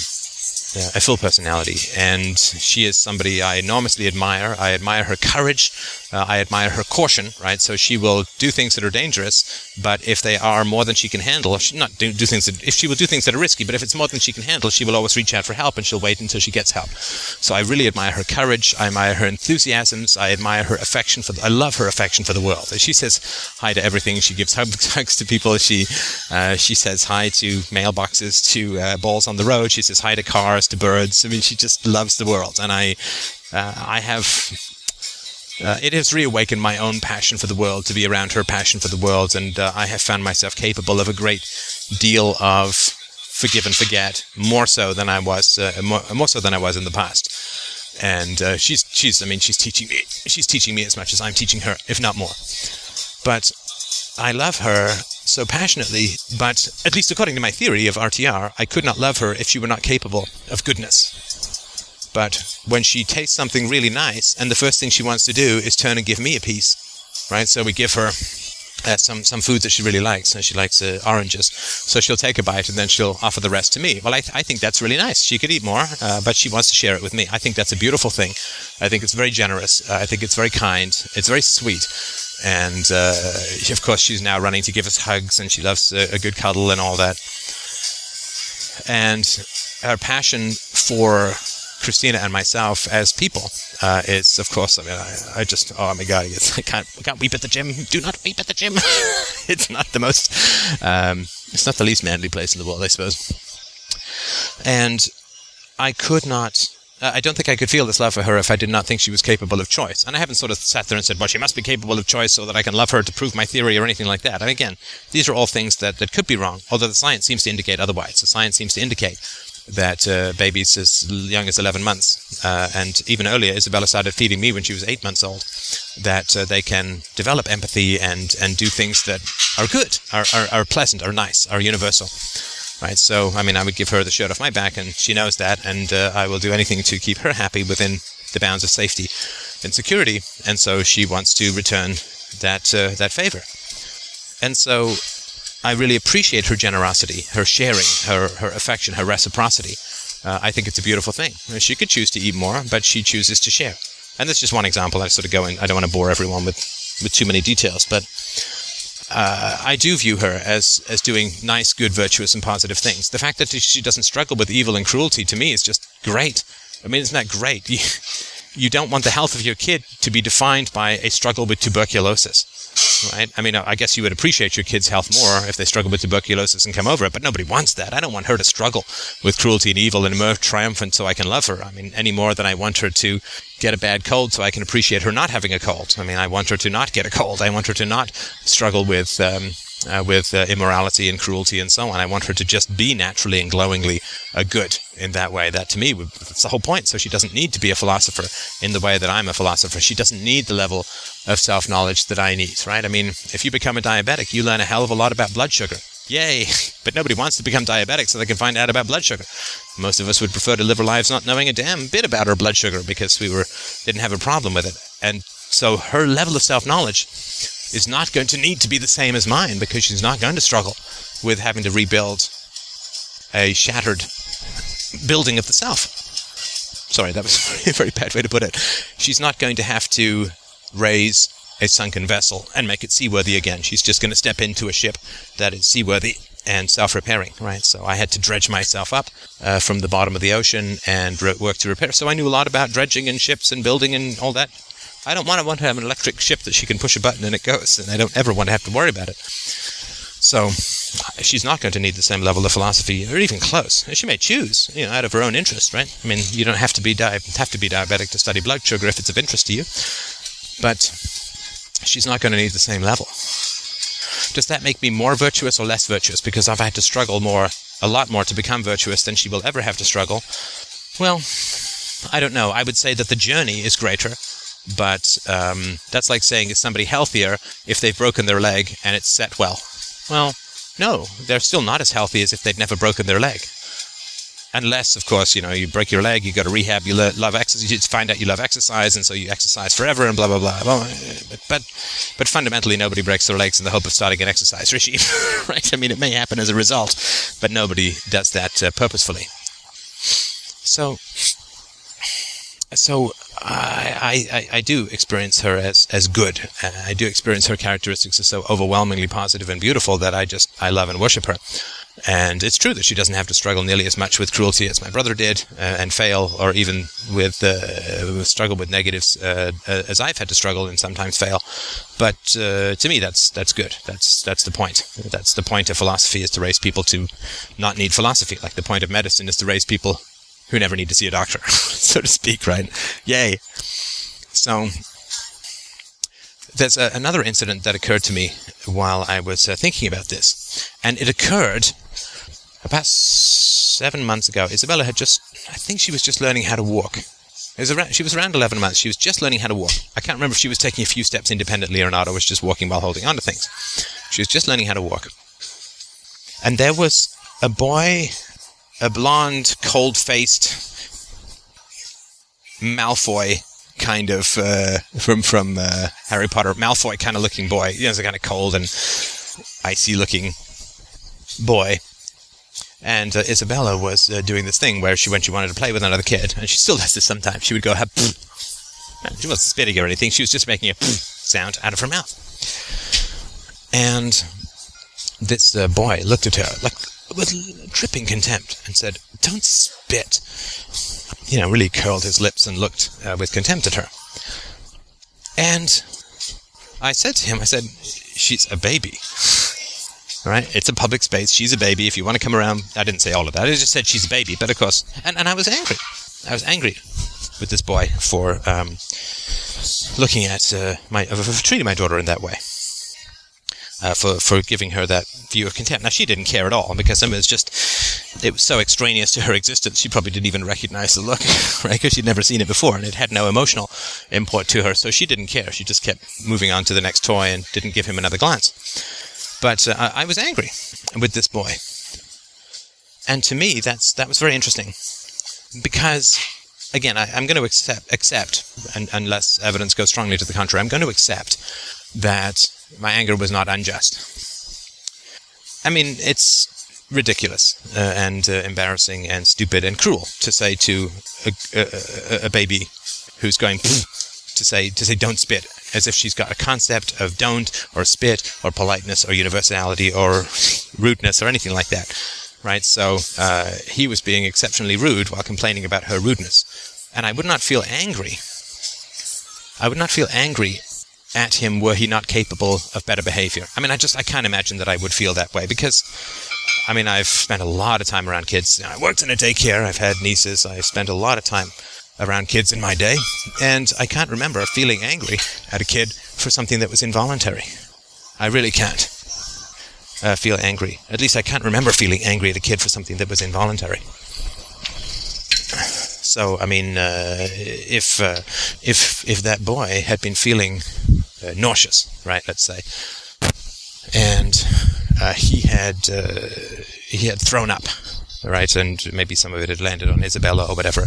yeah, a full personality, and she is somebody I enormously admire. I admire her courage. Uh, I admire her caution. Right, so she will do things that are dangerous, but if they are more than she can handle, she not do, do things that if she will do things that are risky, but if it's more than she can handle, she will always reach out for help, and she'll wait until she gets help. So I really admire her courage. I admire her enthusiasms. I admire her affection for. The, I love her affection for the world. She says hi to everything. She gives hugs to people. She uh, she says hi to mailboxes, to uh, balls on the road. She says hi to cars to birds. I mean, she just loves the world, and I, uh, I have. Uh, it has reawakened my own passion for the world to be around her passion for the world, and uh, I have found myself capable of a great deal of forgive and forget more so than I was uh, more, more, so than I was in the past. And uh, she's she's I mean she's teaching me she's teaching me as much as I'm teaching her, if not more. But I love her so passionately, but at least according to my theory of RTR, I could not love her if she were not capable of goodness. But when she tastes something really nice, and the first thing she wants to do is turn and give me a piece, right? So we give her uh, some some foods that she really likes. and she likes uh, oranges, so she'll take a bite and then she'll offer the rest to me. Well, I, th- I think that's really nice. She could eat more, uh, but she wants to share it with me. I think that's a beautiful thing. I think it's very generous. I think it's very kind. It's very sweet. And uh, of course, she's now running to give us hugs, and she loves a, a good cuddle and all that. And her passion for Christina and myself as people uh, is, of course, I mean, I, I, just, oh my god, I can't, I can't weep at the gym. Do not weep at the gym. it's not the most, um, it's not the least manly place in the world, I suppose. And I could not uh, I don't think I could feel this love for her if I did not think she was capable of choice. And I haven't sort of sat there and said, well, she must be capable of choice so that I can love her to prove my theory or anything like that. And again, these are all things that, that could be wrong, although the science seems to indicate otherwise. The science seems to indicate that uh, babies as young as 11 months, uh, and even earlier, Isabella started feeding me when she was eight months old, that uh, they can develop empathy and, and do things that are good, are, are, are pleasant, are nice, are universal right? So, I mean, I would give her the shirt off my back, and she knows that, and uh, I will do anything to keep her happy within the bounds of safety and security. And so she wants to return that uh, that favor. And so I really appreciate her generosity, her sharing, her her affection, her reciprocity. Uh, I think it's a beautiful thing. She could choose to eat more, but she chooses to share. And that's just one example. I sort of go in. I don't want to bore everyone with with too many details, but uh, I do view her as as doing nice, good, virtuous, and positive things. The fact that she doesn't struggle with evil and cruelty to me is just great. I mean, isn't that great? You, don't want the health of your kid to be defined by a struggle with tuberculosis, right? I mean, I guess you would appreciate your kid's health more if they struggle with tuberculosis and come over it, but nobody wants that. I don't want her to struggle with cruelty and evil and emerge triumphant so I can love her. I mean, any more than I want her to get a bad cold so I can appreciate her not having a cold. I mean, I want her to not get a cold. I want her to not struggle with um, uh, with uh, immorality and cruelty and so on. I want her to just be naturally and glowingly uh, good in that way. That to me, that's the whole point. So she doesn't need to be a philosopher in the way that I'm a philosopher. She doesn't need the level of self knowledge that I need, right? I mean, if you become a diabetic, you learn a hell of a lot about blood sugar. Yay! But nobody wants to become diabetic so they can find out about blood sugar. Most of us would prefer to live our lives not knowing a damn bit about our blood sugar because we were didn't have a problem with it. And so her level of self knowledge is not going to need to be the same as mine because she's not going to struggle with having to rebuild a shattered building of the self. Sorry, that was a very bad way to put it. She's not going to have to raise a sunken vessel and make it seaworthy again. She's just going to step into a ship that is seaworthy and self-repairing, right? So I had to dredge myself up uh, from the bottom of the ocean and re- work to repair. So I knew a lot about dredging and ships and building and all that. I don't want to want to have an electric ship that she can push a button and it goes, and I don't ever want to have to worry about it. So she's not going to need the same level of philosophy, or even close. She may choose, you know, out of her own interest, right? I mean, you don't have to be di- have to be diabetic to study blood sugar if it's of interest to you, but she's not going to need the same level. Does that make me more virtuous or less virtuous because I've had to struggle more, a lot more, to become virtuous than she will ever have to struggle? Well, I don't know. I would say that the journey is greater but um, that's like saying is somebody healthier if they've broken their leg and it's set well? Well, no, they're still not as healthy as if they'd never broken their leg. Unless, of course, you know, you break your leg, you go to rehab, you love exercise, you find out you love exercise, and so you exercise forever, and blah blah blah. Well, but but fundamentally, nobody breaks their legs in the hope of starting an exercise regime, right? I mean, it may happen as a result, but nobody does that uh, purposefully. So so I, I, I do experience her as, as good. I do experience her characteristics as so overwhelmingly positive and beautiful that I just I love and worship her. And it's true that she doesn't have to struggle nearly as much with cruelty as my brother did, uh, and fail, or even with uh, struggle with negatives uh, uh, as I've had to struggle and sometimes fail. But uh, to me, that's that's good. That's that's the point. That's the point of philosophy is to raise people to not need philosophy. Like the point of medicine is to raise people who never need to see a doctor, so to speak, right? Yay. So there's a, another incident that occurred to me while I was uh, thinking about this, and it occurred about seven months ago, Isabella had just, I think she was just learning how to walk. Was around, she was around 11 months. She was just learning how to walk. I can't remember if she was taking a few steps independently or not, or was just walking while holding onto things. She was just learning how to walk. And there was a boy, a blonde, cold faced Malfoy kind of uh, from from uh, Harry Potter, Malfoy kind of looking boy. You know, a kind of cold and icy looking boy. And uh, Isabella was uh, doing this thing where she, when she wanted to play with another kid, and she still does this sometimes, she would go have. She wasn't spitting or anything. She was just making a sound out of her mouth. And this uh, boy looked at her like with dripping contempt and said, "Don't spit." You know, really curled his lips and looked uh, with contempt at her. And I said to him, I said, "She's a baby." right? It's a public space. She's a baby. If you want to come around, I didn't say all of that. I just said she's a baby. But of course, and, and I was angry. I was angry with this boy for um, looking at uh, my, for treating my daughter in that way. Uh, for for giving her that view of contempt. Now she didn't care at all because it was just it was so extraneous to her existence. She probably didn't even recognize the look, right? Because she'd never seen it before, and it had no emotional import to her. So she didn't care. She just kept moving on to the next toy and didn't give him another glance. But uh, I was angry with this boy. And to me, that's that was very interesting. Because, again, I, am going to accept, accept and, unless evidence goes strongly to the contrary, I'm going to accept that my anger was not unjust. I mean, it's ridiculous uh, and uh, embarrassing and stupid and cruel to say to a, a, a baby who's going to say to say don't spit as if she's got a concept of don't or spit or politeness or universality or rudeness or anything like that. Right? So uh, he was being exceptionally rude while complaining about her rudeness. And I would not feel angry. I would not feel angry at him were he not capable of better behavior. I mean, I just, I can't imagine that I would feel that way because, I mean, I've spent a lot of time around kids. I worked in a daycare. I've had nieces. I spent a lot of time around kids in my day, and I can't remember feeling angry at a kid for something that was involuntary. I really can't uh, feel angry. At least I can't remember feeling angry at a kid for something that was involuntary. So, I mean, uh, if uh, if if that boy had been feeling uh, nauseous, right? Let's say, and uh, he had uh, he had thrown up right? And maybe some of it had landed on Isabella or whatever.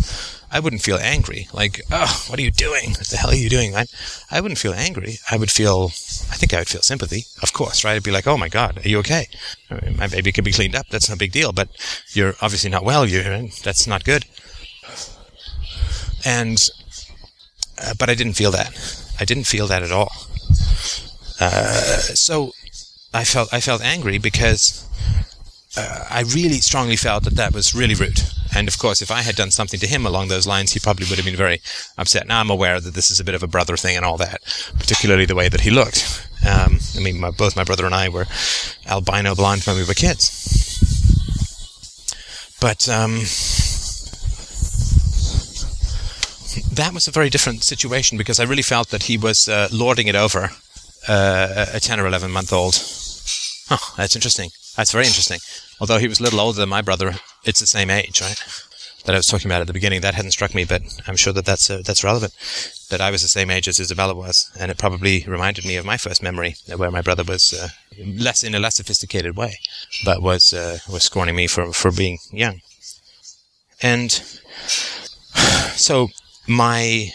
I wouldn't feel angry, like, oh, what are you doing? What the hell are you doing, right? I wouldn't feel angry. I would feel, I think I would feel sympathy, of course, right? I'd be like, oh my God, are you okay? My baby could be cleaned up. That's no big deal, but you're obviously not well. You're, that's not good. And, uh, but I didn't feel that. I didn't feel that at all. Uh, so I felt, I felt angry because uh, I really strongly felt that that was really rude. And of course, if I had done something to him along those lines, he probably would have been very upset. Now I'm aware that this is a bit of a brother thing and all that, particularly the way that he looked. Um, I mean, my, both my brother and I were albino blonde when we were kids. But um, that was a very different situation because I really felt that he was uh, lording it over uh, a 10 or 11 month old. Huh, that's interesting. That's very interesting. Although he was a little older than my brother, it's the same age, right? That I was talking about at the beginning. That hadn't struck me, but I'm sure that that's uh, that's relevant. That I was the same age as Isabella was, and it probably reminded me of my first memory, where my brother was uh, less in a less sophisticated way, but was uh, was scorning me for for being young. And so my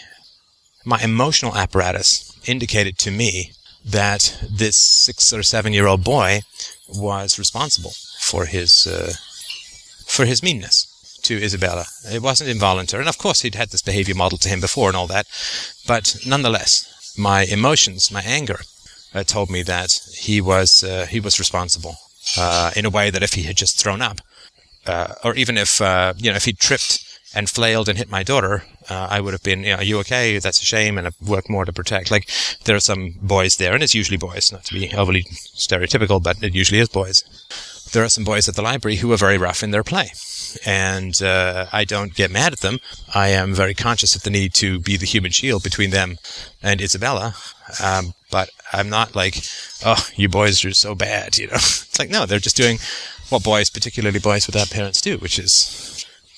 my emotional apparatus indicated to me that this six or seven year old boy was responsible for his uh, for his meanness to Isabella. It wasn't involuntary, and of course he'd had this behavior modeled to him before and all that, but nonetheless, my emotions, my anger, uh, told me that he was uh, he was responsible uh, in a way that if he had just thrown up, uh, or even if uh, you know if he tripped and flailed and hit my daughter, uh, I would have been, you know, are you okay? That's a shame, and I've worked more to protect. Like, there are some boys there, and it's usually boys, not to be overly stereotypical, but it usually is boys. There are some boys at the library who are very rough in their play. And uh, I don't get mad at them. I am very conscious of the need to be the human shield between them and Isabella. Um, but I'm not like, oh, you boys are so bad, you know. It's like, no, they're just doing what boys, particularly boys without parents, do, which is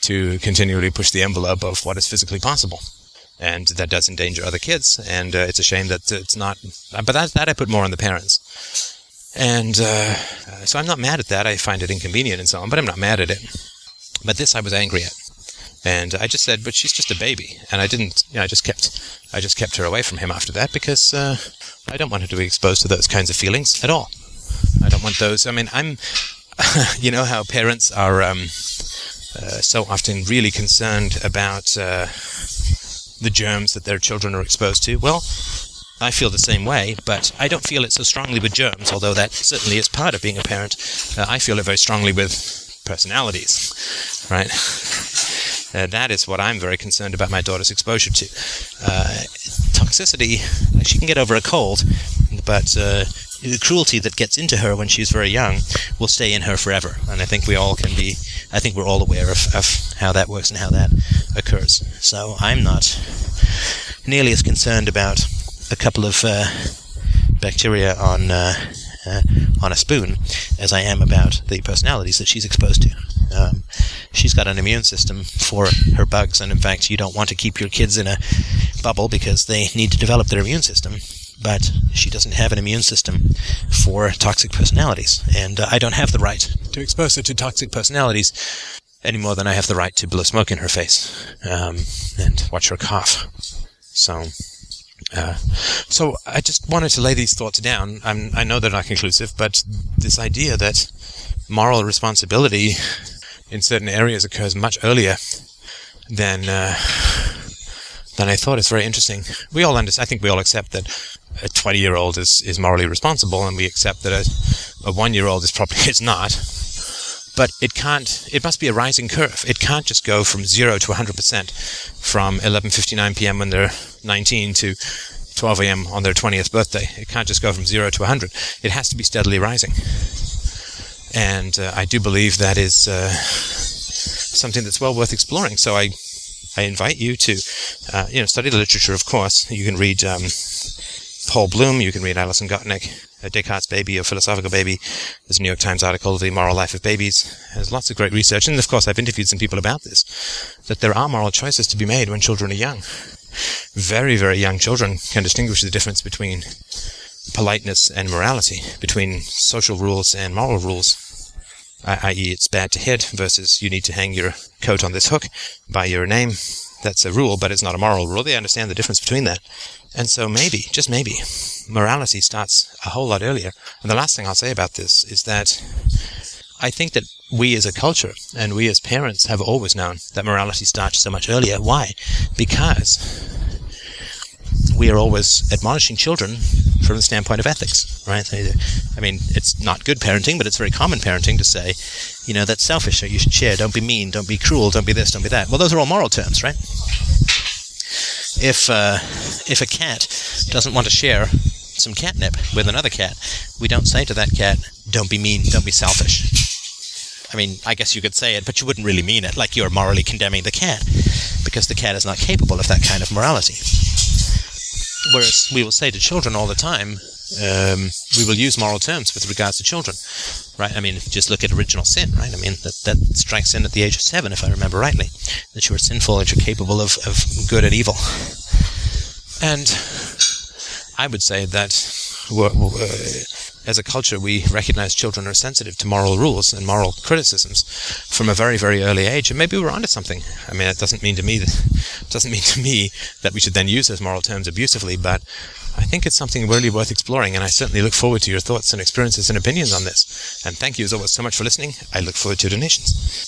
to continually push the envelope of what is physically possible. And that does endanger other kids, and uh, it's a shame that it's not. But that, that I put more on the parents. And uh, so I'm not mad at that. I find it inconvenient and so on, but I'm not mad at it. But this I was angry at. And I just said, but she's just a baby. And I didn't, you know, I just kept, I just kept her away from him after that because uh, I don't want her to be exposed to those kinds of feelings at all. I don't want those. I mean, I'm, you know, how parents are um, uh, so often really concerned about uh, the germs that their children are exposed to. Well, I feel the same way, but I don't feel it so strongly with germs, although that certainly is part of being a parent. Uh, I feel it very strongly with personalities, right? Uh, that is what I'm very concerned about my daughter's exposure to. Uh, toxicity, she can get over a cold, but uh, the cruelty that gets into her when she's very young will stay in her forever. And I think we all can be, I think we're all aware of, of how that works and how that occurs. So I'm not nearly as concerned about a couple of uh, bacteria on uh, uh, on a spoon as I am about the personalities that she's exposed to. Um, she's got an immune system for her bugs, and in fact, you don't want to keep your kids in a bubble because they need to develop their immune system. But she doesn't have an immune system for toxic personalities, and uh, I don't have the right to expose her to toxic personalities any more than I have the right to blow smoke in her face um, and watch her cough. So uh, so I just wanted to lay these thoughts down. I'm, i know they're not conclusive, but this idea that moral responsibility in certain areas occurs much earlier than uh, than I thought is very interesting. We all understand. I think we all accept that a 20 year old is, is morally responsible, and we accept that a, a one year old is probably is not. But it can't. It must be a rising curve. It can't just go from zero to 100 percent from 11:59 p.m. when they're 19 to 12 a.m. on their 20th birthday. It can't just go from zero to 100. It has to be steadily rising. And uh, I do believe that is uh, something that's well worth exploring. So I, I invite you to, uh, you know, study the literature. Of course, you can read um, Paul Bloom. You can read Alison Gopnik. Uh, Descartes' Baby, a philosophical baby. There's a New York Times article, The Moral Life of Babies. There's lots of great research, and of course, I've interviewed some people about this, that there are moral choices to be made when children are young very, very young children can distinguish the difference between politeness and morality, between social rules and moral rules, i.e., it's bad to hit versus you need to hang your coat on this hook by your name. That's a rule, but it's not a moral rule. They understand the difference between that. And so maybe, just maybe, morality starts a whole lot earlier. And the last thing I'll say about this is that I think that we as a culture and we as parents have always known that morality starts so much earlier. Why? Because we are always admonishing children from the standpoint of ethics, right? I mean, it's not good parenting, but it's very common parenting to say, you know, that's selfish, or you should share, don't be mean, don't be cruel, don't be this, don't be that. Well, those are all moral terms, right? If, uh, if a cat doesn't want to share some catnip with another cat, we don't say to that cat, don't be mean, don't be selfish I mean, I guess you could say it, but you wouldn't really mean it, like you're morally condemning the cat, because the cat is not capable of that kind of morality. Whereas we will say to children all the time, um, we will use moral terms with regards to children, right? I mean, if you just look at original sin, right? I mean, that, that strikes in at the age of seven, if I remember rightly, that you are sinful, that you're capable of, of good and evil. And I would say that as a culture, we recognize children are sensitive to moral rules and moral criticisms from a very, very early age. And maybe we're onto something. I mean, it doesn't mean to me that, doesn't mean to me that we should then use those moral terms abusively, but I think it's something really worth exploring. And I certainly look forward to your thoughts and experiences and opinions on this. And thank you as always so much for listening. I look forward to donations.